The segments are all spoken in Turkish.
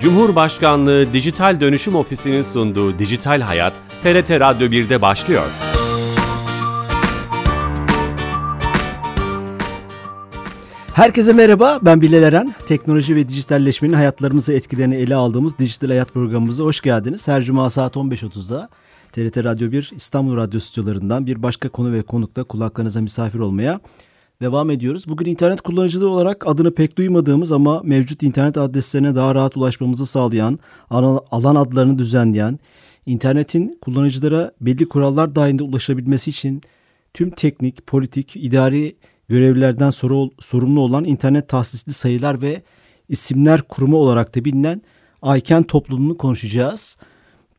Cumhurbaşkanlığı Dijital Dönüşüm Ofisi'nin sunduğu Dijital Hayat, TRT Radyo 1'de başlıyor. Herkese merhaba, ben Bilal Eren. Teknoloji ve dijitalleşmenin hayatlarımızı etkilerini ele aldığımız Dijital Hayat programımıza hoş geldiniz. Her cuma saat 15.30'da TRT Radyo 1 İstanbul Radyo stüdyolarından bir başka konu ve konukla kulaklarınıza misafir olmaya devam ediyoruz. Bugün internet kullanıcılığı olarak adını pek duymadığımız ama mevcut internet adreslerine daha rahat ulaşmamızı sağlayan, alan adlarını düzenleyen, internetin kullanıcılara belli kurallar dahilinde ulaşabilmesi için tüm teknik, politik, idari görevlilerden sorumlu olan internet tahsisli sayılar ve isimler kurumu olarak da bilinen Ayken topluluğunu konuşacağız.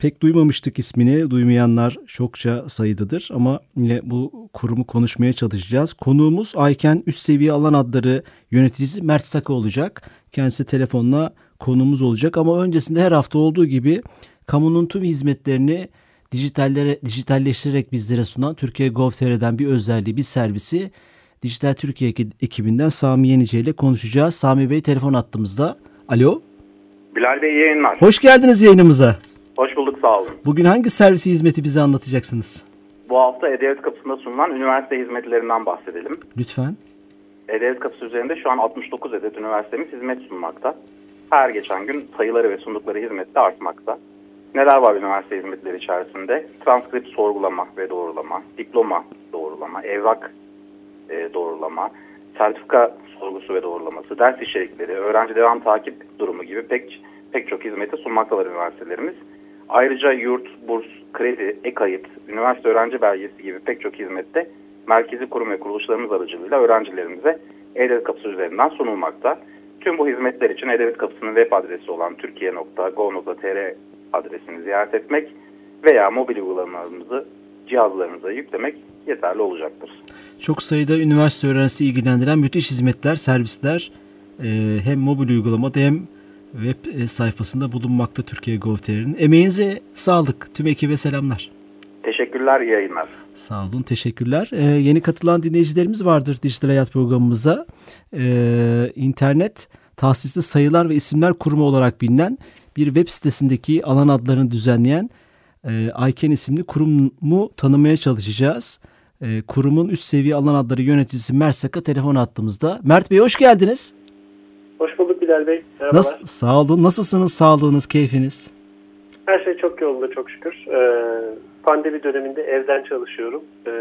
Pek duymamıştık ismini. Duymayanlar çokça sayıdadır ama yine bu kurumu konuşmaya çalışacağız. Konuğumuz Ayken Üst Seviye Alan Adları yöneticisi Mert Saka olacak. Kendisi telefonla konuğumuz olacak ama öncesinde her hafta olduğu gibi kamunun tüm hizmetlerini dijitallere, dijitalleştirerek bizlere sunan Türkiye Gov.tr'den bir özelliği, bir servisi Dijital Türkiye ekibinden Sami Yenice ile konuşacağız. Sami Bey telefon attığımızda. Alo. Bilal Bey yayınlar. Hoş geldiniz yayınımıza. Hoş bulduk sağ olun. Bugün hangi servisi hizmeti bize anlatacaksınız? Bu hafta E-Devlet Kapısı'nda sunulan üniversite hizmetlerinden bahsedelim. Lütfen. E-Devlet Kapısı üzerinde şu an 69 adet üniversitemiz hizmet sunmakta. Her geçen gün sayıları ve sundukları hizmet de artmakta. Neler var üniversite hizmetleri içerisinde? Transkript sorgulama ve doğrulama, diploma doğrulama, evrak e, doğrulama, sertifika sorgusu ve doğrulaması, ders içerikleri, öğrenci devam takip durumu gibi pek pek çok hizmeti sunmaktalar üniversitelerimiz. Ayrıca yurt, burs, kredi, e-kayıt, üniversite öğrenci belgesi gibi pek çok hizmette merkezi kurum ve kuruluşlarımız aracılığıyla öğrencilerimize E-Devlet Kapısı üzerinden sunulmakta. Tüm bu hizmetler için E-Devlet Kapısı'nın web adresi olan türkiye.gov.tr adresini ziyaret etmek veya mobil uygulamalarımızı cihazlarınıza yüklemek yeterli olacaktır. Çok sayıda üniversite öğrencisi ilgilendiren müthiş hizmetler, servisler e, hem mobil uygulamada hem web e, sayfasında bulunmakta Türkiye Gov.tr'nin. Emeğinize sağlık. Tüm ekibe selamlar. Teşekkürler, iyi yayınlar. Sağ olun, teşekkürler. Ee, yeni katılan dinleyicilerimiz vardır Dijital Hayat programımıza. Ee, internet tahsisli sayılar ve isimler kurumu olarak bilinen bir web sitesindeki alan adlarını düzenleyen e, Ayken isimli kurumu tanımaya çalışacağız. E, kurumun üst seviye alan adları yöneticisi Mert Saka telefon attığımızda. Mert Bey hoş geldiniz. Hoş bulduk Bilal Bey. Merhabalar. Nasıl, sağ olun. Nasılsınız? Sağlığınız, keyfiniz? Her şey çok yolunda çok şükür. Ee, pandemi döneminde evden çalışıyorum. Ee,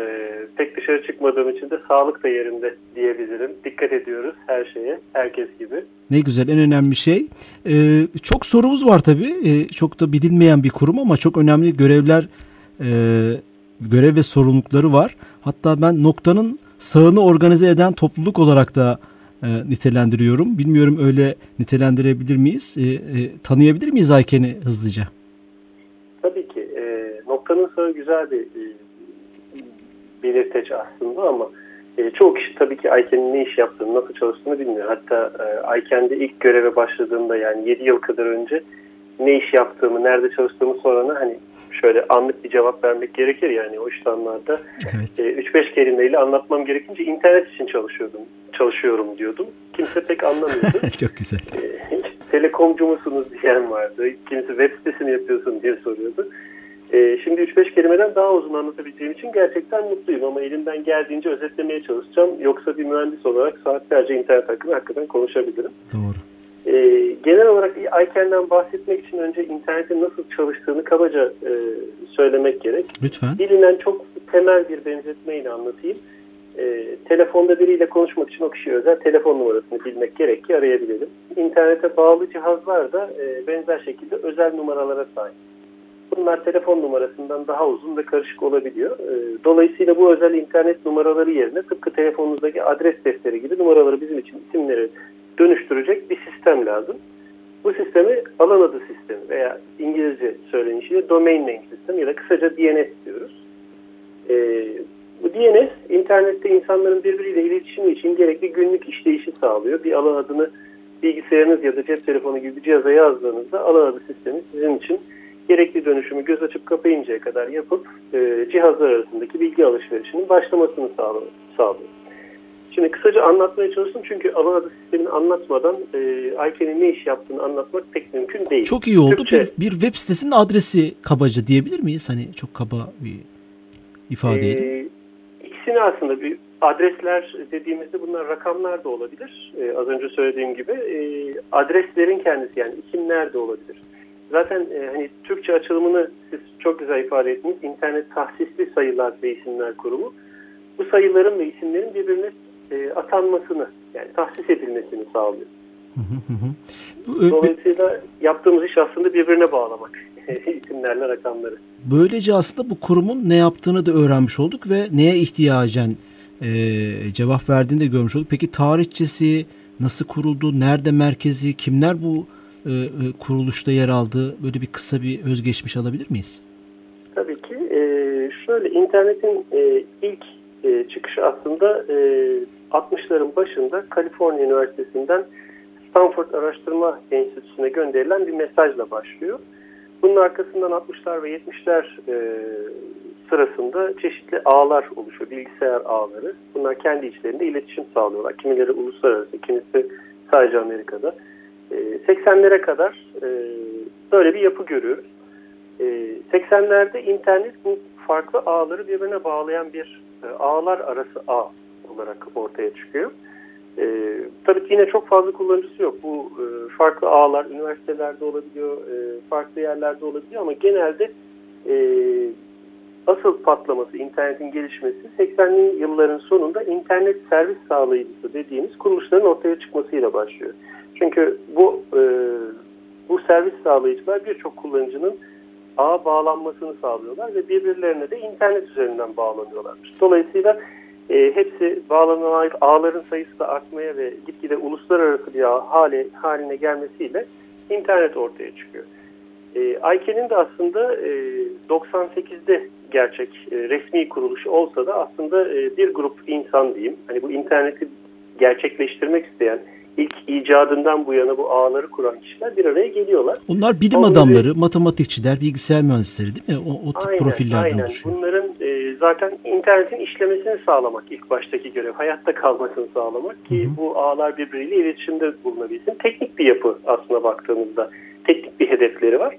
pek dışarı çıkmadığım için de sağlık da yerinde diyebilirim. Dikkat ediyoruz her şeye, herkes gibi. Ne güzel, en önemli şey. Ee, çok sorumuz var tabii. Ee, çok da bilinmeyen bir kurum ama çok önemli görevler, e, görev ve sorumlulukları var. Hatta ben noktanın sağını organize eden topluluk olarak da e, nitelendiriyorum. Bilmiyorum öyle nitelendirebilir miyiz? E, e, tanıyabilir miyiz Ayken'i hızlıca? Tabii ki. E, noktanın sağı güzel bir e, belirteç aslında ama e, çoğu kişi tabii ki Ayken'in ne iş yaptığını, nasıl çalıştığını bilmiyor. Hatta e, Ayken'de ilk göreve başladığımda yani 7 yıl kadar önce ne iş yaptığımı, nerede çalıştığımı sorana hani şöyle anlık bir cevap vermek gerekir yani o işlemlerde. Evet. E, 3-5 kelimeyle anlatmam gerekince internet için çalışıyordum, çalışıyorum diyordum. Kimse pek anlamıyordu. Çok güzel. E, telekomcu musunuz diyen vardı. Kimisi web sitesini yapıyorsun diye soruyordu. E, şimdi 3-5 kelimeden daha uzun anlatabileceğim için gerçekten mutluyum ama elimden geldiğince özetlemeye çalışacağım. Yoksa bir mühendis olarak saatlerce internet hakkında hakikaten konuşabilirim. Doğru. E, genel olarak iCan'den bahsetmek için önce internetin nasıl çalıştığını kabaca e, söylemek gerek. Lütfen. Bilinen çok temel bir benzetmeyle anlatayım. E, telefonda biriyle konuşmak için o kişiye özel telefon numarasını bilmek gerek ki arayabilelim. İnternete bağlı cihazlar da e, benzer şekilde özel numaralara sahip. Bunlar telefon numarasından daha uzun ve karışık olabiliyor. E, dolayısıyla bu özel internet numaraları yerine tıpkı telefonunuzdaki adres defteri gibi numaraları bizim için isimleri dönüştürecek bir sistem lazım. Bu sistemi alan adı sistemi veya İngilizce söylenişiyle domain name sistem ya da kısaca DNS diyoruz. Ee, bu DNS internette insanların birbiriyle iletişimi için gerekli günlük işleyişi sağlıyor. Bir alan adını bilgisayarınız ya da cep telefonu gibi bir cihaza yazdığınızda alan adı sistemi sizin için gerekli dönüşümü göz açıp kapayıncaya kadar yapıp e, cihazlar arasındaki bilgi alışverişinin başlamasını sağlıyor. Şimdi kısaca anlatmaya çalıştım çünkü alan adı sistemini anlatmadan e, ICANN'in ne iş yaptığını anlatmak pek mümkün değil. Çok iyi oldu. Türkçe, bir, bir web sitesinin adresi kabaca diyebilir miyiz? Hani çok kaba bir ifadeyle. e, ikisini aslında bir adresler dediğimizde bunlar rakamlar da olabilir. E, az önce söylediğim gibi e, adreslerin kendisi yani isimler de olabilir. Zaten e, hani Türkçe açılımını siz çok güzel ifade ettiniz. İnternet tahsisli sayılar ve isimler kurumu. Bu sayıların ve isimlerin birbirine e, atanmasını yani tahsis edilmesini sağlıyor. Hı hı hı. Bu, e, Dolayısıyla yaptığımız iş aslında birbirine bağlamak isimlerle rakamları. Böylece aslında bu kurumun ne yaptığını da öğrenmiş olduk ve neye ihtiyacen e, cevap verdiğini de görmüş olduk. Peki tarihçesi nasıl kuruldu, nerede merkezi, kimler bu e, e, kuruluşta yer aldı? Böyle bir kısa bir özgeçmiş alabilir miyiz? Tabii ki. E, şöyle internetin e, ilk e, çıkışı aslında e, 60'ların başında Kaliforniya Üniversitesi'nden Stanford Araştırma Enstitüsü'ne gönderilen bir mesajla başlıyor. Bunun arkasından 60'lar ve 70'ler e, sırasında çeşitli ağlar oluşuyor, bilgisayar ağları. Bunlar kendi içlerinde iletişim sağlıyorlar. Kimileri uluslararası, kimisi sadece Amerika'da. E, 80'lere kadar e, böyle bir yapı görüyoruz. E, 80'lerde internet bu farklı ağları birbirine bağlayan bir e, ağlar arası ağ olarak ortaya çıkıyor. E, tabii yine çok fazla kullanıcısı yok. Bu e, farklı ağlar üniversitelerde olabiliyor, e, farklı yerlerde olabiliyor ama genelde e, asıl patlaması, internetin gelişmesi 80'li yılların sonunda internet servis sağlayıcısı dediğimiz kuruluşların ortaya çıkmasıyla başlıyor. Çünkü bu e, bu servis sağlayıcılar birçok kullanıcının ağa bağlanmasını sağlıyorlar ve birbirlerine de internet üzerinden bağlanıyorlar. Dolayısıyla e, hepsi bağlanan ağların sayısı da artmaya ve gitgide uluslararası bir ağ hale, haline gelmesiyle internet ortaya çıkıyor. E, ICANN'in de aslında e, 98'de gerçek e, resmi kuruluşu olsa da aslında e, bir grup insan diyeyim. Hani bu interneti gerçekleştirmek isteyen ilk icadından bu yana bu ağları kuran kişiler bir araya geliyorlar. Onlar bilim Onları- adamları, matematikçiler, bilgisayar mühendisleri değil mi? O, o tip Aynen, profillerden aynen. oluşuyor. Bunların zaten internetin işlemesini sağlamak ilk baştaki görev. Hayatta kalmasını sağlamak ki Hı hı. bu ağlar birbiriyle iletişimde bulunabilsin. Teknik bir yapı aslında baktığımızda. Teknik bir hedefleri var.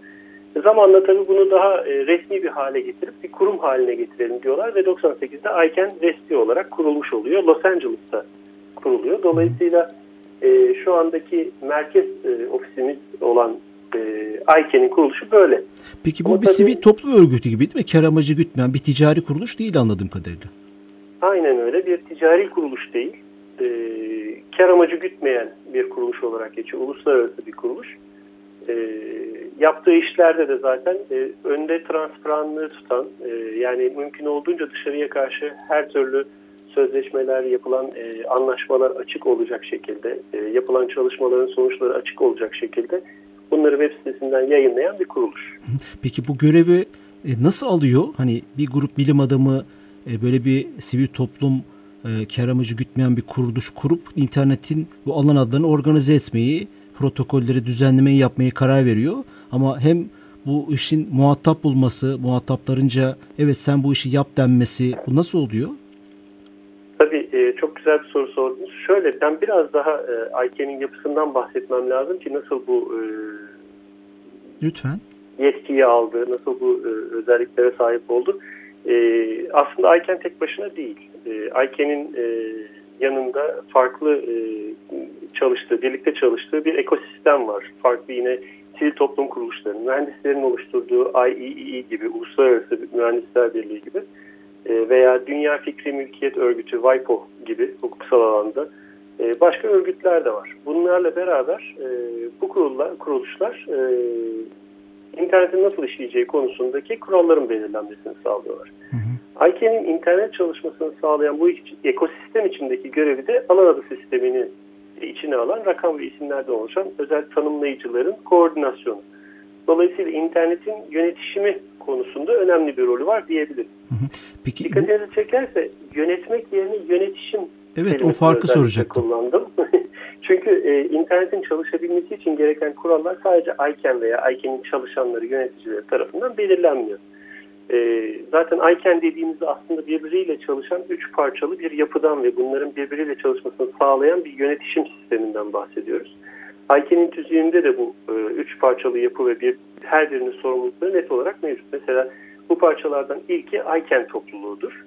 Zamanla tabii bunu daha e, resmi bir hale getirip bir kurum haline getirelim diyorlar ve 98'de ICANN resmi olarak kurulmuş oluyor. Los Angeles'ta kuruluyor. Dolayısıyla e, şu andaki merkez e, ofisimiz olan e, ICANN'in kuruluşu böyle. Peki bu Ama bir tabii- sivil toplum örgütü gibi değil mi? Kar amacı gütmeyen bir ticari kuruluş değil anladığım kadarıyla. Aynen öyle bir ticari kuruluş değil. E, kar amacı gütmeyen bir kuruluş olarak geçiyor. Uluslararası bir kuruluş. E, yaptığı işlerde de zaten e, önde transparanlığı tutan e, yani mümkün olduğunca dışarıya karşı her türlü sözleşmeler, yapılan e, anlaşmalar açık olacak şekilde, e, yapılan çalışmaların sonuçları açık olacak şekilde bunları web sitesinden yayınlayan bir kuruluş. Peki bu görevi e, nasıl alıyor? Hani bir grup bilim adamı e, böyle bir sivil toplum e, kar amacı gütmeyen bir kuruluş kurup internetin bu alan adlarını organize etmeyi, protokolleri düzenlemeyi yapmayı karar veriyor. Ama hem bu işin muhatap bulması, muhataplarınca evet sen bu işi yap denmesi bu nasıl oluyor? Tabii e, çok güzel bir soru sordunuz. Şöyle ben biraz daha e, ICANN'in yapısından bahsetmem lazım ki nasıl bu e, Lütfen. yetkiyi aldı, nasıl bu e, özelliklere sahip oldu. E, aslında ICANN tek başına değil. E, ICANN'in e, yanında farklı e, çalıştığı, birlikte çalıştığı bir ekosistem var. Farklı yine sivil toplum kuruluşlarının, mühendislerin oluşturduğu IEEE gibi, Uluslararası Mühendisler Birliği gibi e, veya Dünya Fikri Mülkiyet Örgütü, WIPO gibi hukuksal alanda e, başka örgütler de var. Bunlarla beraber e, bu kurullar, kuruluşlar e, internetin nasıl işleyeceği konusundaki kuralların belirlenmesini sağlıyorlar. ICANN'in internet çalışmasını sağlayan bu ekosistem içindeki görevi de alan adı sistemini içine alan rakam ve isimlerden oluşan özel tanımlayıcıların koordinasyonu. Dolayısıyla internetin yönetişimi konusunda önemli bir rolü var diyebiliriz. Peki bu, Dikkatinizi çekerse yönetmek yerine yönetişim evet o farkı soracaktım. kullandım. Çünkü e, internetin çalışabilmesi için gereken kurallar sadece ICANN veya ICANN'in çalışanları, yöneticileri tarafından belirlenmiyor. E, zaten ICANN dediğimizde aslında birbiriyle çalışan üç parçalı bir yapıdan ve bunların birbiriyle çalışmasını sağlayan bir yönetişim sisteminden bahsediyoruz. ICANN'in tüzüğünde de bu e, üç parçalı yapı ve bir her birinin sorumlulukları net olarak mevcut. Mesela bu parçalardan ilki ICANN topluluğudur.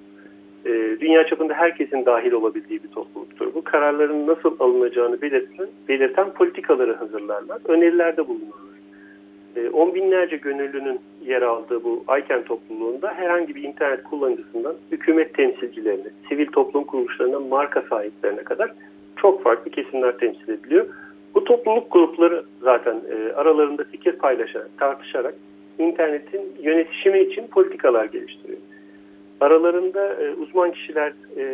E, dünya çapında herkesin dahil olabildiği bir topluluktur. Bu kararların nasıl alınacağını belirten, belirten politikaları hazırlarlar, önerilerde bulunurlar. E, on binlerce gönüllünün yer aldığı bu ICANN topluluğunda herhangi bir internet kullanıcısından hükümet temsilcilerine, sivil toplum kuruluşlarından marka sahiplerine kadar çok farklı kesimler temsil ediliyor. Bu topluluk grupları zaten e, aralarında fikir paylaşarak, tartışarak internetin yönetişimi için politikalar geliştiriyor. Aralarında e, uzman kişiler e,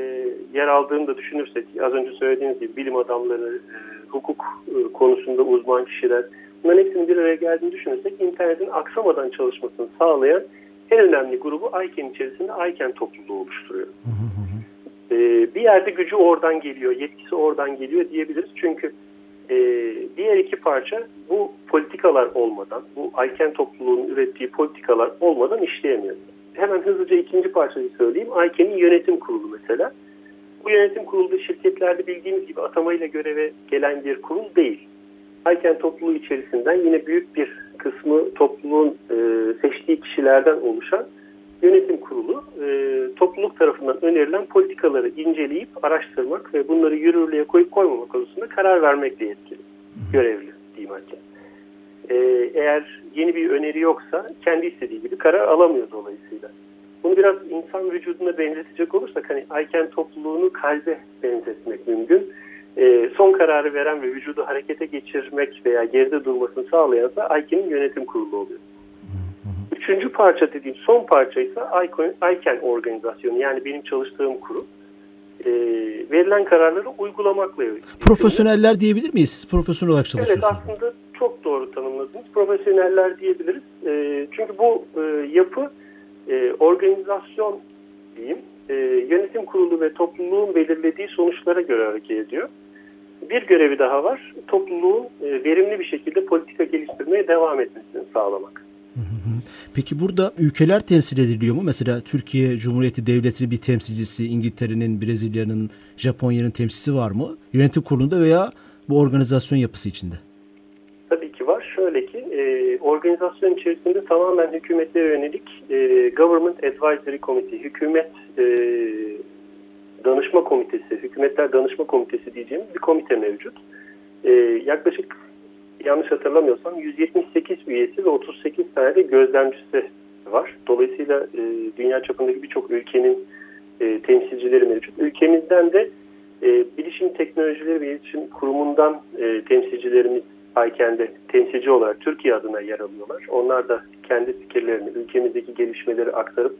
yer aldığını da düşünürsek, az önce söylediğiniz gibi bilim adamları, e, hukuk e, konusunda uzman kişiler, bunların hepsinin bir araya geldiğini düşünürsek internetin aksamadan çalışmasını sağlayan en önemli grubu ICANN içerisinde ICANN topluluğu oluşturuyor. E, bir yerde gücü oradan geliyor, yetkisi oradan geliyor diyebiliriz. Çünkü e, diğer iki parça bu politikalar olmadan, bu ICANN topluluğunun ürettiği politikalar olmadan işleyemiyor. Hemen hızlıca ikinci parçayı söyleyeyim. ICANN'in yönetim kurulu mesela. Bu yönetim kurulu şirketlerde bildiğimiz gibi atamayla göreve gelen bir kurul değil. ICANN topluluğu içerisinden yine büyük bir kısmı topluluğun e, seçtiği kişilerden oluşan yönetim kurulu e, topluluk tarafından önerilen politikaları inceleyip araştırmak ve bunları yürürlüğe koyup koymamak konusunda karar vermekle yetkili, görevli diyeyim hatta. E, eğer yeni bir öneri yoksa kendi istediği gibi karar alamıyor dolayısıyla. Bunu biraz insan vücuduna benzetecek olursak hani ICANN topluluğunu kalbe benzetmek mümkün. E, son kararı veren ve vücudu harekete geçirmek veya geride durmasını sağlayan da ICANN'in yönetim kurulu oluyor. Üçüncü parça dediğim son parça ise ICANN organizasyonu yani benim çalıştığım kurum. E, verilen kararları uygulamakla Profesyoneller diyebilir miyiz? Siz profesyonel olarak çalışıyorsunuz. Evet aslında çok doğru tanımladınız. Profesyoneller diyebiliriz. E, çünkü bu e, yapı e, organizasyon diyeyim e, yönetim kurulu ve topluluğun belirlediği sonuçlara göre hareket ediyor. Bir görevi daha var. Topluluğun e, verimli bir şekilde politika geliştirmeye devam etmesini sağlamak. Peki burada ülkeler temsil ediliyor mu? Mesela Türkiye Cumhuriyeti Devleti'nin bir temsilcisi, İngiltere'nin, Brezilya'nın, Japonya'nın temsilcisi var mı? Yönetim kurulunda veya bu organizasyon yapısı içinde? Tabii ki var. Şöyle ki e, organizasyon içerisinde tamamen hükümetlere yönelik e, Government Advisory Committee, hükümet e, danışma komitesi, hükümetler danışma komitesi diyeceğimiz bir komite mevcut. Yaklaşık yanlış hatırlamıyorsam 178 üyesi ve 38 tane de gözlemcisi var. Dolayısıyla e, dünya çapındaki birçok ülkenin e, temsilcileri mevcut. Ülkemizden de e, Bilişim Teknolojileri ve İletişim Kurumu'ndan e, temsilcilerimiz ICANN'de temsilci olarak Türkiye adına yer alıyorlar. Onlar da kendi fikirlerini, ülkemizdeki gelişmeleri aktarıp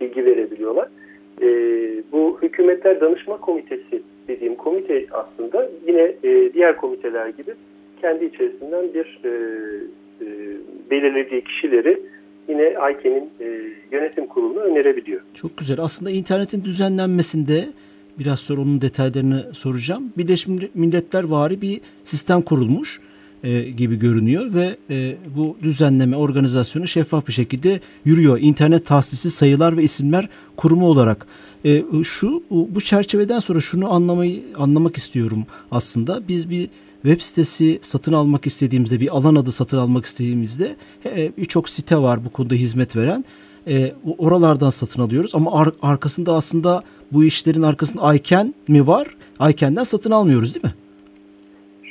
bilgi verebiliyorlar. E, bu Hükümetler Danışma Komitesi dediğim komite aslında yine e, diğer komiteler gibi kendi içerisinden bir e, e, belirlediği kişileri yine ICANN'in e, yönetim kuruluna önerebiliyor. Çok güzel. Aslında internetin düzenlenmesinde biraz sonra onun detaylarını soracağım. Birleşmiş Milletler vari bir sistem kurulmuş e, gibi görünüyor ve e, bu düzenleme organizasyonu şeffaf bir şekilde yürüyor. İnternet tahsisi sayılar ve isimler kurumu olarak. E, şu bu çerçeveden sonra şunu anlamayı anlamak istiyorum aslında. Biz bir web sitesi satın almak istediğimizde bir alan adı satın almak istediğimizde e, birçok site var bu konuda hizmet veren. E, oralardan satın alıyoruz ama ar- arkasında aslında bu işlerin arkasında ICANN mi var? ICANN'den satın almıyoruz değil mi?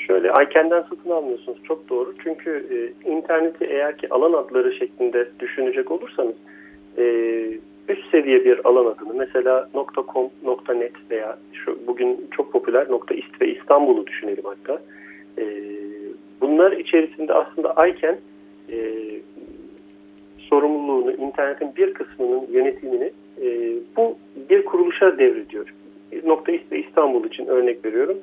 Şöyle ICANN'den satın almıyorsunuz çok doğru. Çünkü e, interneti eğer ki alan adları şeklinde düşünecek olursanız e, üst seviye bir alan adını mesela .com, .net veya şu bugün çok popüler .ist ve İstanbul'u düşünelim hatta. E, bunlar içerisinde aslında ICANN e, sorumluluğunu, internetin bir kısmının yönetimini e, bu bir kuruluşa devrediyor. Nokta ve İstanbul için örnek veriyorum.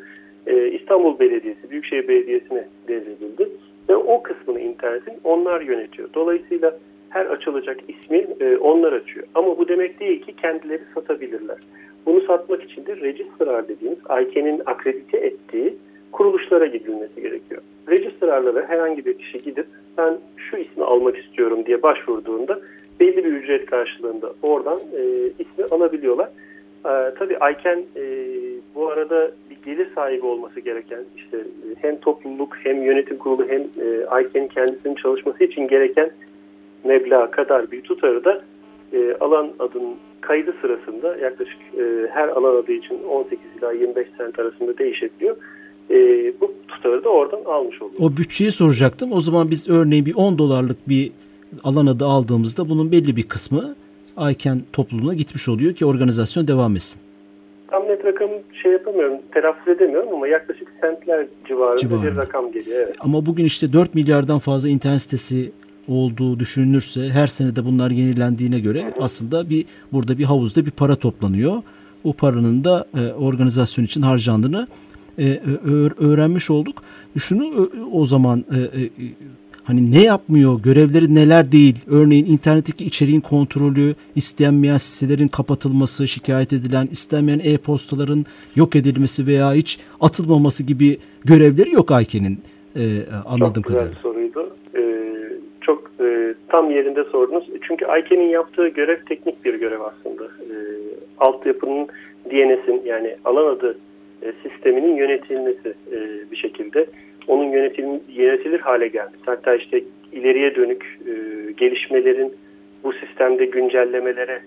E, İstanbul Belediyesi, Büyükşehir Belediyesi'ne devredildi ve o kısmını internetin onlar yönetiyor. Dolayısıyla her açılacak ismi e, onlar açıyor. Ama bu demek değil ki kendileri satabilirler. Bunu satmak için de registrar dediğimiz ICANN'in akredite ettiği kuruluşlara gidilmesi gerekiyor. Registrarlara herhangi bir kişi gidip ben şu ismi almak istiyorum diye başvurduğunda belli bir ücret karşılığında oradan e, ismi alabiliyorlar. E, tabii Ayken e, bu arada bir gelir sahibi olması gereken işte hem topluluk hem yönetim kurulu hem e, Ayken'in kendisinin çalışması için gereken meblağ kadar bir tutarı da e, alan adının kaydı sırasında yaklaşık e, her alan adı için 18 ila 25 sent arasında değişebiliyor. E, bu tutarı da oradan almış oluyor. O bütçeyi soracaktım. O zaman biz örneğin bir 10 dolarlık bir alan adı aldığımızda bunun belli bir kısmı Ayken topluluğuna gitmiş oluyor ki organizasyon devam etsin. Tam net rakamı şey yapamıyorum, telaffuz edemiyorum ama yaklaşık sentler civarında, Civarında. bir rakam geliyor. Evet. Ama bugün işte 4 milyardan fazla internet sitesi olduğu düşünülürse her sene de bunlar yenilendiğine göre aslında bir burada bir havuzda bir para toplanıyor. O paranın da e, organizasyon için harcandığını öğrenmiş olduk. Şunu o zaman e, e, hani ne yapmıyor, görevleri neler değil. Örneğin internetteki içeriğin kontrolü, istenmeyen sitelerin kapatılması, şikayet edilen, istenmeyen e-postaların yok edilmesi veya hiç atılmaması gibi görevleri yok Ayken'in e, anladığım çok güzel kadarıyla. soruydu. Ee, çok e, tam yerinde sordunuz. Çünkü Ayken'in yaptığı görev teknik bir görev aslında. Ee, altyapının DNS'in yani alan adı e, sisteminin yönetilmesi e, bir şekilde. Onun yönetil, yönetilir hale gelmesi. Hatta işte ileriye dönük e, gelişmelerin bu sistemde güncellemelere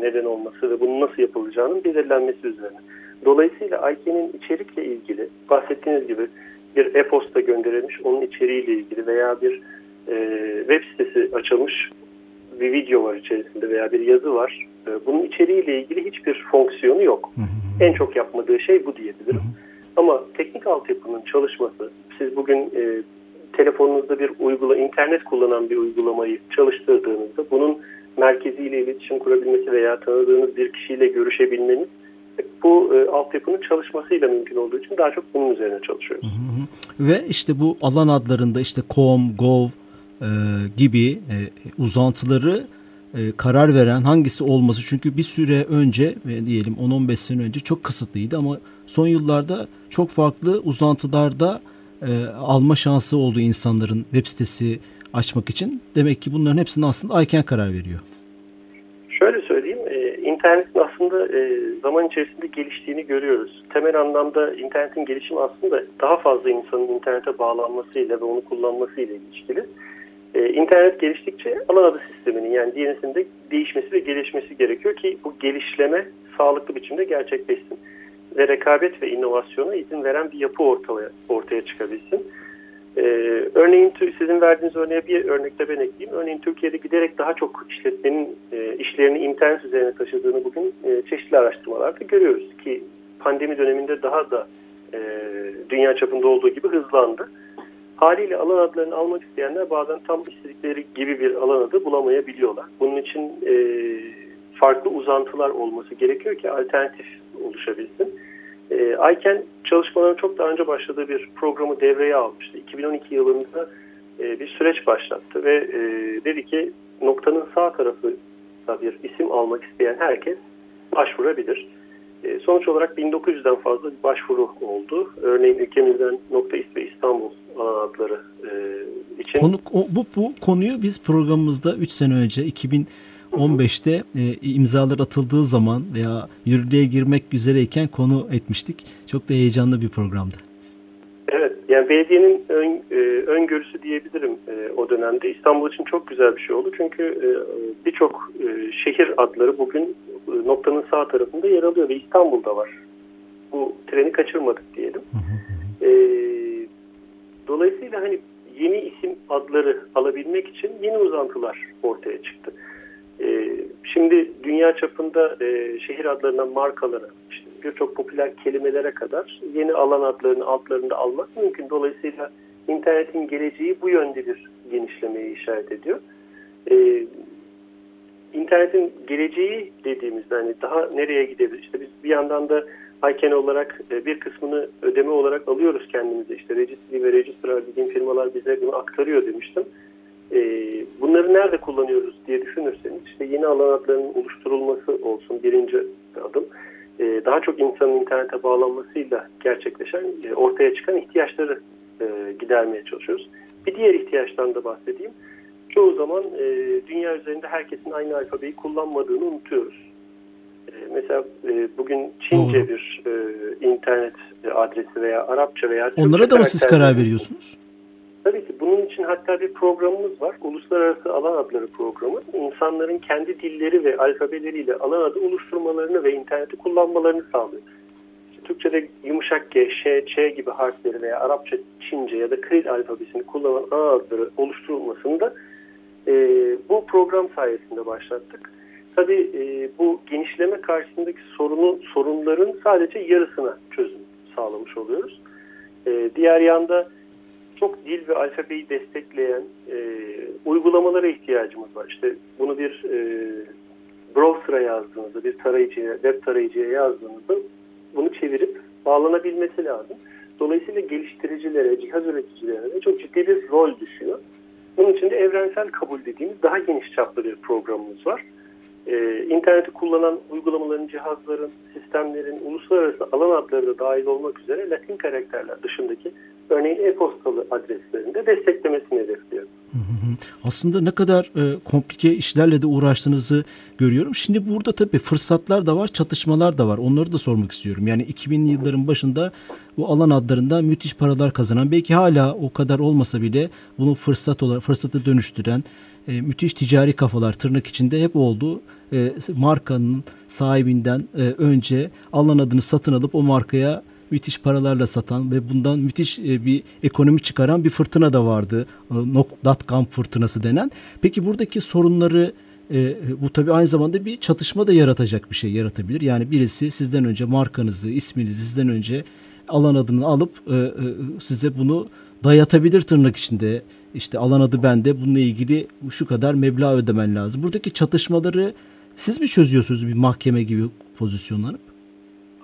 neden olması ve bunun nasıl yapılacağının belirlenmesi üzerine. Dolayısıyla Ayken'in içerikle ilgili bahsettiğiniz gibi bir e-posta gönderilmiş, onun içeriğiyle ilgili veya bir web sitesi açılmış, bir video var içerisinde veya bir yazı var. E, bunun içeriğiyle ilgili hiçbir fonksiyonu yok. En çok yapmadığı şey bu diyebilirim. Ama teknik altyapının çalışması, siz bugün e, telefonunuzda bir uygula, internet kullanan bir uygulamayı çalıştırdığınızda bunun merkeziyle iletişim kurabilmesi veya tanıdığınız bir kişiyle görüşebilmeniz bu e, altyapının çalışmasıyla mümkün olduğu için daha çok bunun üzerine çalışıyoruz. Ve işte bu alan adlarında işte com, gov e, gibi e, uzantıları e, karar veren hangisi olması çünkü bir süre önce e, diyelim 10-15 sene önce çok kısıtlıydı ama son yıllarda çok farklı uzantılarda e, alma şansı oldu insanların web sitesi açmak için. Demek ki bunların hepsini aslında Ayken karar veriyor. Şöyle söyleyeyim, e, internetin aslında e, zaman içerisinde geliştiğini görüyoruz. Temel anlamda internetin gelişimi aslında daha fazla insanın internete bağlanmasıyla ve onu kullanmasıyla ilişkili. E, internet geliştikçe alan adı sisteminin yani DNS'in de değişmesi ve gelişmesi gerekiyor ki bu gelişleme sağlıklı biçimde gerçekleşsin. Ve rekabet ve inovasyona izin veren bir yapı ortaya, ortaya çıkabilsin. Ee, örneğin sizin verdiğiniz örneğe bir örnekte ben ekleyeyim. Örneğin Türkiye'de giderek daha çok işletmenin e, işlerini internet üzerine taşıdığını bugün e, çeşitli araştırmalarda görüyoruz ki pandemi döneminde daha da e, dünya çapında olduğu gibi hızlandı. Haliyle alan adlarını almak isteyenler bazen tam istedikleri gibi bir alan adı bulamayabiliyorlar. Bunun için e, farklı uzantılar olması gerekiyor ki alternatif oluşabilsin. E, Ayken çalışmaların çok daha önce başladığı bir programı devreye almıştı. 2012 yılında e, bir süreç başlattı ve e, dedi ki noktanın sağ tarafı bir isim almak isteyen herkes başvurabilir. E, sonuç olarak 1900'den fazla başvuru oldu. Örneğin ülkemizden Nokta ve İstanbul adları e, için. Konu, bu, bu konuyu biz programımızda 3 sene önce 2015'te e, imzalar atıldığı zaman veya yürürlüğe girmek üzereyken konu etmiştik. Çok da heyecanlı bir programdı. Evet, yani belediyenin ön, e, öngörüsü diyebilirim e, o dönemde. İstanbul için çok güzel bir şey oldu. Çünkü e, birçok e, şehir adları bugün e, noktanın sağ tarafında yer alıyor ve İstanbul'da var. Bu treni kaçırmadık diyelim. E, dolayısıyla hani yeni isim adları alabilmek için yeni uzantılar ortaya çıktı. E, şimdi dünya çapında e, şehir adlarından markalara, işte birçok popüler kelimelere kadar yeni alan adlarını altlarında almak mümkün. Dolayısıyla internetin geleceği bu yönde bir genişlemeye işaret ediyor. Ee, internetin geleceği dediğimizde hani daha nereye gidebilir? İşte biz bir yandan da Ayken olarak bir kısmını ödeme olarak alıyoruz kendimize. İşte Registry ve Registrar dediğim firmalar bize bunu aktarıyor demiştim. Ee, bunları nerede kullanıyoruz diye düşünürseniz işte yeni alan adlarının oluşturulması olsun birinci adım daha çok insanın internete bağlanmasıyla gerçekleşen, ortaya çıkan ihtiyaçları gidermeye çalışıyoruz. Bir diğer ihtiyaçtan da bahsedeyim. çoğu zaman e, dünya üzerinde herkesin aynı alfabeyi kullanmadığını unutuyoruz. E, mesela e, bugün Çince Doğru. bir e, internet adresi veya Arapça veya Türkçe Onlara da mı siz karar veriyorsunuz? Tabii ki bunun için hatta bir programımız var. Uluslararası Alan Adları programı. İnsanların kendi dilleri ve alfabeleriyle alan adı oluşturmalarını ve interneti kullanmalarını sağlıyor. İşte Türkçe'de yumuşak G, Ş, Ç gibi harfleri veya Arapça, Çince ya da Kril alfabesini kullanan alan adları oluşturulmasını da e, bu program sayesinde başlattık. Tabii e, bu genişleme karşısındaki sorunu, sorunların sadece yarısına çözüm sağlamış oluyoruz. E, diğer yanda çok dil ve alfabeyi destekleyen e, uygulamalara ihtiyacımız var. İşte bunu bir e, browser'a yazdığınızda, bir tarayıcıya, web tarayıcıya yazdığınızda bunu çevirip bağlanabilmesi lazım. Dolayısıyla geliştiricilere, cihaz üreticilerine çok ciddi bir rol düşüyor. Bunun için de evrensel kabul dediğimiz daha geniş çaplı bir programımız var. Ee, interneti kullanan uygulamaların, cihazların, sistemlerin uluslararası alan adları da dahil olmak üzere Latin karakterler dışındaki örneğin e-postalı adreslerinde desteklemesini hedefliyor. Aslında ne kadar e, komplike işlerle de uğraştığınızı görüyorum. Şimdi burada tabii fırsatlar da var, çatışmalar da var. Onları da sormak istiyorum. Yani 2000'li yılların başında bu alan adlarında müthiş paralar kazanan, belki hala o kadar olmasa bile bunu fırsat olarak fırsatı dönüştüren e, müthiş ticari kafalar tırnak içinde hep oldu. E, markanın sahibinden e, önce alan adını satın alıp o markaya müthiş paralarla satan ve bundan müthiş e, bir ekonomi çıkaran bir fırtına da vardı. Dotcom fırtınası denen. Peki buradaki sorunları e, bu tabii aynı zamanda bir çatışma da yaratacak bir şey yaratabilir. Yani birisi sizden önce markanızı, isminizi sizden önce alan adını alıp e, e, size bunu dayatabilir tırnak içinde. İşte alan adı bende bununla ilgili şu kadar meblağ ödemen lazım. Buradaki çatışmaları siz mi çözüyorsunuz bir mahkeme gibi pozisyonlanıp?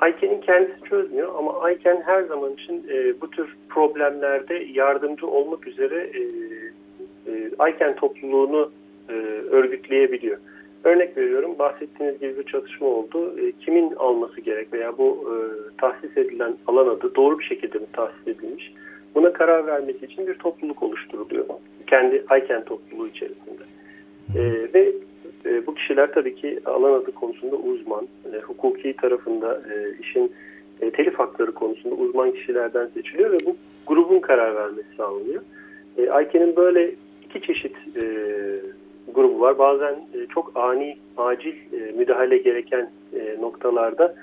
Ayken'in kendisi çözmüyor ama Ayken her zaman için e, bu tür problemlerde yardımcı olmak üzere e, e, Ayken topluluğunu e, örgütleyebiliyor. Örnek veriyorum bahsettiğiniz gibi bir çatışma oldu. E, kimin alması gerek veya bu e, tahsis edilen alan adı doğru bir şekilde mi tahsis edilmiş? Buna karar vermesi için bir topluluk oluşturuluyor. Kendi Ayken topluluğu içerisinde. E, ve e, bu kişiler tabii ki alan adı konusunda uzman, e, hukuki tarafında e, işin e, telif hakları konusunda uzman kişilerden seçiliyor ve bu grubun karar vermesi sağlanıyor. E, Ayken'in böyle iki çeşit e, grubu var. Bazen e, çok ani, acil e, müdahale gereken e, noktalarda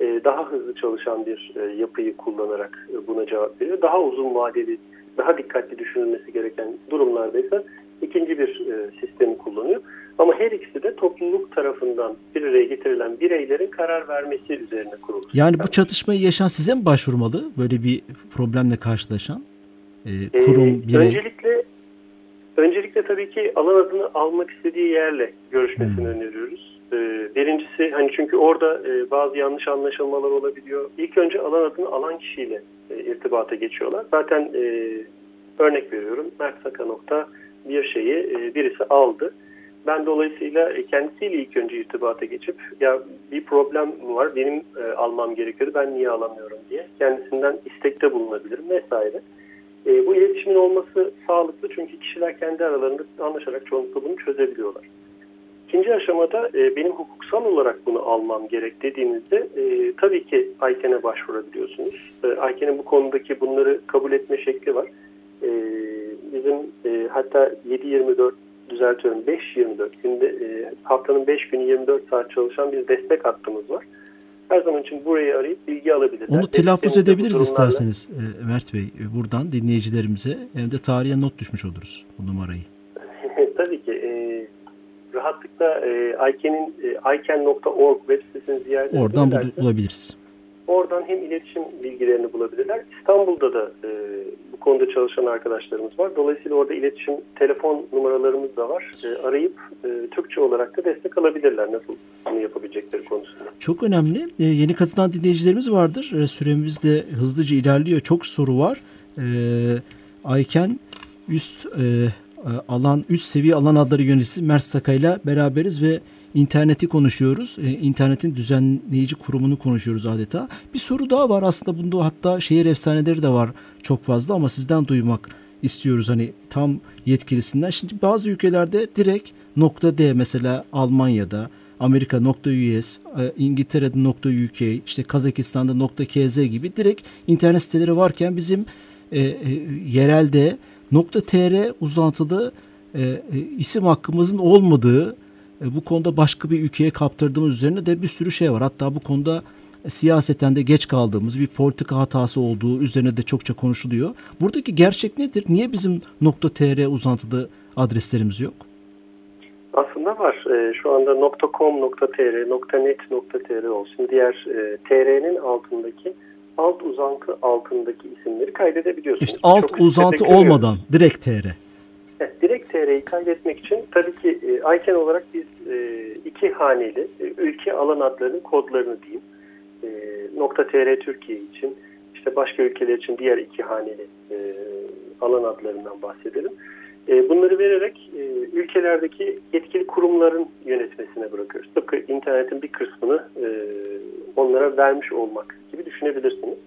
e, daha hızlı çalışan bir e, yapıyı kullanarak e, buna cevap veriyor. Daha uzun vadeli, daha dikkatli düşünülmesi gereken durumlarda ise ikinci bir e, sistemi kullanıyor. Ama her ikisi de topluluk tarafından bir araya getirilen bireylerin karar vermesi üzerine kurulu. Yani bu çatışmayı yaşayan size mi başvurmalı? Böyle bir problemle karşılaşan e, kurum, ee, birey? Öncelikle öncelikle tabii ki alan adını almak istediği yerle görüşmesini hmm. öneriyoruz. Ee, birincisi hani çünkü orada e, bazı yanlış anlaşılmalar olabiliyor. İlk önce alan adını alan kişiyle e, irtibata geçiyorlar. Zaten e, örnek veriyorum Mert Saka nokta bir şeyi e, birisi aldı ben dolayısıyla e, kendisiyle ilk önce irtibata geçip ya bir problem var benim e, almam gerekiyordu ben niye alamıyorum diye kendisinden istekte bulunabilirim vesaire. E, bu iletişimin olması sağlıklı çünkü kişiler kendi aralarında anlaşarak çoğunlukla bunu çözebiliyorlar. İkinci aşamada e, benim hukuksal olarak bunu almam gerek dediğimizde e, tabii ki Ayken'e başvurabiliyorsunuz. E, Ayken'in bu konudaki bunları kabul etme şekli var. E, bizim e, hatta 7-24 düzeltiyorum 5-24 günde e, haftanın 5 günü 24 saat çalışan bir destek hattımız var. Her zaman için burayı arayıp bilgi alabilirler. Onu telaffuz edebiliriz isterseniz e, Mert Bey. E, buradan dinleyicilerimize hem de tarihe not düşmüş oluruz bu numarayı. Tabii ki. E, rahatlıkla e, Ayken'in e, web sitesini ziyaret Oradan bulabiliriz. Oradan hem iletişim bilgilerini bulabilirler. İstanbul'da da e, bu konuda çalışan arkadaşlarımız var. Dolayısıyla orada iletişim telefon numaralarımız da var. E, arayıp e, Türkçe olarak da destek alabilirler nasıl bunu yapabilecekleri konusunda. Çok önemli. E, yeni katılan dinleyicilerimiz vardır. E, süremiz de hızlıca ilerliyor. Çok soru var. E, Ayken üst e, alan üst seviye alan adları yöneticisi Mert Saka ile beraberiz ve interneti konuşuyoruz. E, internetin düzenleyici kurumunu konuşuyoruz adeta. Bir soru daha var aslında bunda hatta şehir efsaneleri de var çok fazla ama sizden duymak istiyoruz hani tam yetkilisinden. Şimdi bazı ülkelerde direkt nokta D mesela Almanya'da Amerika nokta US, e, İngiltere'de nokta UK, işte Kazakistan'da nokta KZ gibi direkt internet siteleri varken bizim e, e, yerelde nokta TR uzantılı e, e, isim hakkımızın olmadığı bu konuda başka bir ülkeye kaptırdığımız üzerine de bir sürü şey var. Hatta bu konuda siyaseten de geç kaldığımız bir politika hatası olduğu üzerine de çokça konuşuluyor. Buradaki gerçek nedir? Niye bizim .tr uzantılı adreslerimiz yok? Aslında var. E, şu anda .com, .tr, .net, .tr olsun. Diğer e, TR'nin altındaki alt uzantı altındaki isimleri kaydedebiliyorsunuz. İşte alt Çok uzantı olmadan direkt TR. Evet, direkt TR'yi kaydetmek için tabii ki e, ICANN olarak biz e, iki haneli e, ülke alan adlarının kodlarını diyeyim. E, nokta .tr Türkiye için işte başka ülkeler için diğer iki haneli e, alan adlarından bahsedelim. E, bunları vererek e, ülkelerdeki yetkili kurumların yönetmesine bırakıyoruz. Tıpkı internetin bir kısmını e, onlara vermiş olmak gibi düşünebilirsiniz.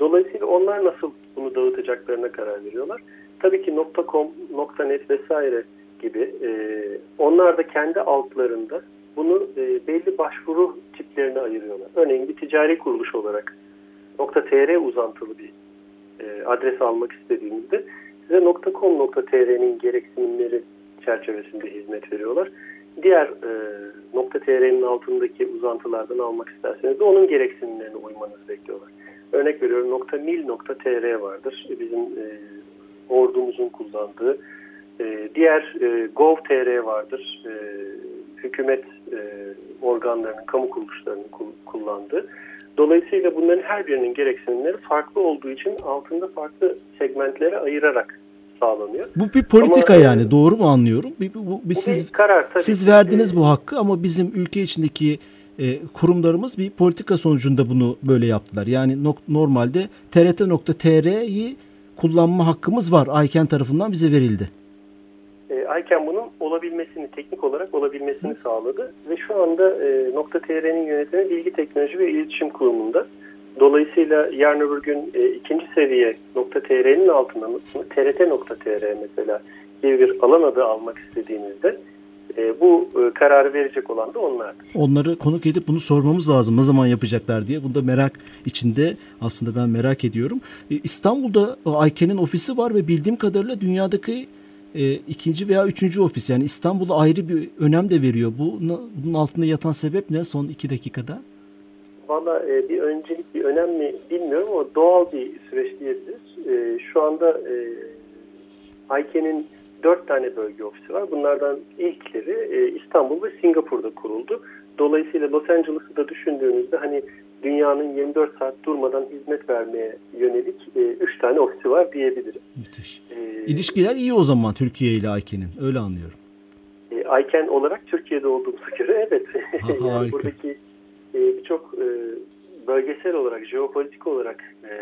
Dolayısıyla onlar nasıl bunu dağıtacaklarına karar veriyorlar. Tabii ki .com, .net vesaire gibi onlar da kendi altlarında bunu belli başvuru tiplerine ayırıyorlar. Örneğin bir ticari kuruluş olarak .tr uzantılı bir adres almak istediğinizde size .com.tr'nin gereksinimleri çerçevesinde hizmet veriyorlar. Diğer e, .tr'nin altındaki uzantılardan almak isterseniz de onun gereksinimlerine uymanızı bekliyorlar. Örnek veriyorum .mil.tr vardır. Bizim e, ordumuzun kullandığı. E, diğer e, gov.tr vardır. E, hükümet e, organlarının, kamu kuruluşlarının kullandığı. Dolayısıyla bunların her birinin gereksinimleri farklı olduğu için altında farklı segmentlere ayırarak sağlanıyor. Bu bir politika ama, yani doğru mu anlıyorum? Bir, bu, bu, bir bu siz, bir karar tabii. Siz verdiniz bu hakkı ama bizim ülke içindeki e, kurumlarımız bir politika sonucunda bunu böyle yaptılar. Yani nok, normalde trt.tr'yi kullanma hakkımız var. Ayken tarafından bize verildi. E, Ayken bunun olabilmesini, teknik olarak olabilmesini sağladı. Ve şu anda e, .tr'nin yönetimi Bilgi Teknoloji ve İletişim Kurumu'nda. Dolayısıyla yarın öbür gün e, ikinci seviye .tr'nin altında trt.tr mesela gibi bir alan adı almak istediğinizde e, bu e, kararı verecek olan da onlardır. Onları konuk edip bunu sormamız lazım. Ne zaman yapacaklar diye. Bunda merak içinde aslında ben merak ediyorum. E, İstanbul'da Ayken'in ofisi var ve bildiğim kadarıyla dünyadaki e, ikinci veya üçüncü ofis. Yani İstanbul'a ayrı bir önem de veriyor. Bu bunun altında yatan sebep ne son iki dakikada? Valla e, bir öncelik bir önem mi bilmiyorum ama doğal bir süreç diyebiliriz. E, şu anda e, Ayken'in dört tane bölge ofisi var. Bunlardan ilkleri e, İstanbul ve Singapur'da kuruldu. Dolayısıyla Los Angeles'ı da düşündüğünüzde hani dünyanın 24 saat durmadan hizmet vermeye yönelik 3 e, tane ofisi var diyebilirim. Müthiş. Ee, İlişkiler iyi o zaman Türkiye ile Ayken'in öyle anlıyorum. E, Ayken olarak Türkiye'de olduğumuza göre evet. Ha, yani buradaki e, birçok e, bölgesel olarak, jeopolitik olarak e,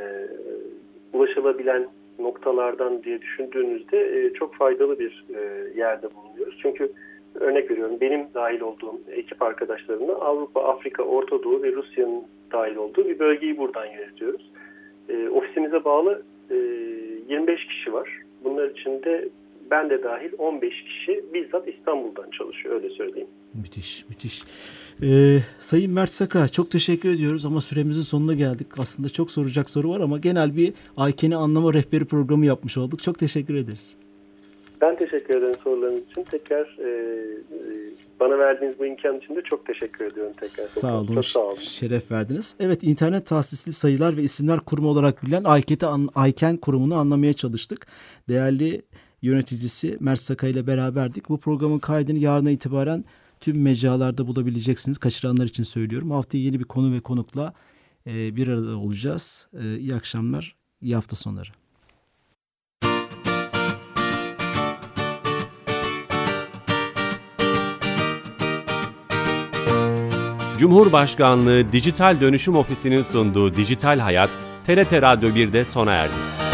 ulaşılabilen noktalardan diye düşündüğünüzde e, çok faydalı bir e, yerde bulunuyoruz. Çünkü örnek veriyorum benim dahil olduğum ekip arkadaşlarımla Avrupa, Afrika, Orta Doğu ve Rusya'nın dahil olduğu bir bölgeyi buradan yönetiyoruz. E, ofisimize bağlı e, 25 kişi var. Bunlar içinde ben de dahil 15 kişi bizzat İstanbul'dan çalışıyor öyle söyleyeyim. Müthiş, müthiş. Ee, Sayın Mert Saka çok teşekkür ediyoruz ama süremizin sonuna geldik. Aslında çok soracak soru var ama genel bir Ayken'i anlama rehberi programı yapmış olduk. Çok teşekkür ederiz. Ben teşekkür ederim sorularınız için. Tekrar e, e, bana verdiğiniz bu imkan için de çok teşekkür ediyorum tekrar. Sağ olun. Çok sağ olun. Şeref verdiniz. Evet internet tahsisli sayılar ve isimler kurumu olarak bilinen Ayken'i Ayken kurumunu anlamaya çalıştık. Değerli yöneticisi Mert Saka ile beraberdik. Bu programın kaydını yarına itibaren tüm mecralarda bulabileceksiniz. Kaçıranlar için söylüyorum. Haftaya yeni bir konu ve konukla e, bir arada olacağız. E, iyi akşamlar, iyi hafta sonları. Cumhurbaşkanlığı Dijital Dönüşüm Ofisi'nin sunduğu Dijital Hayat, TRT Radyo 1'de sona erdi.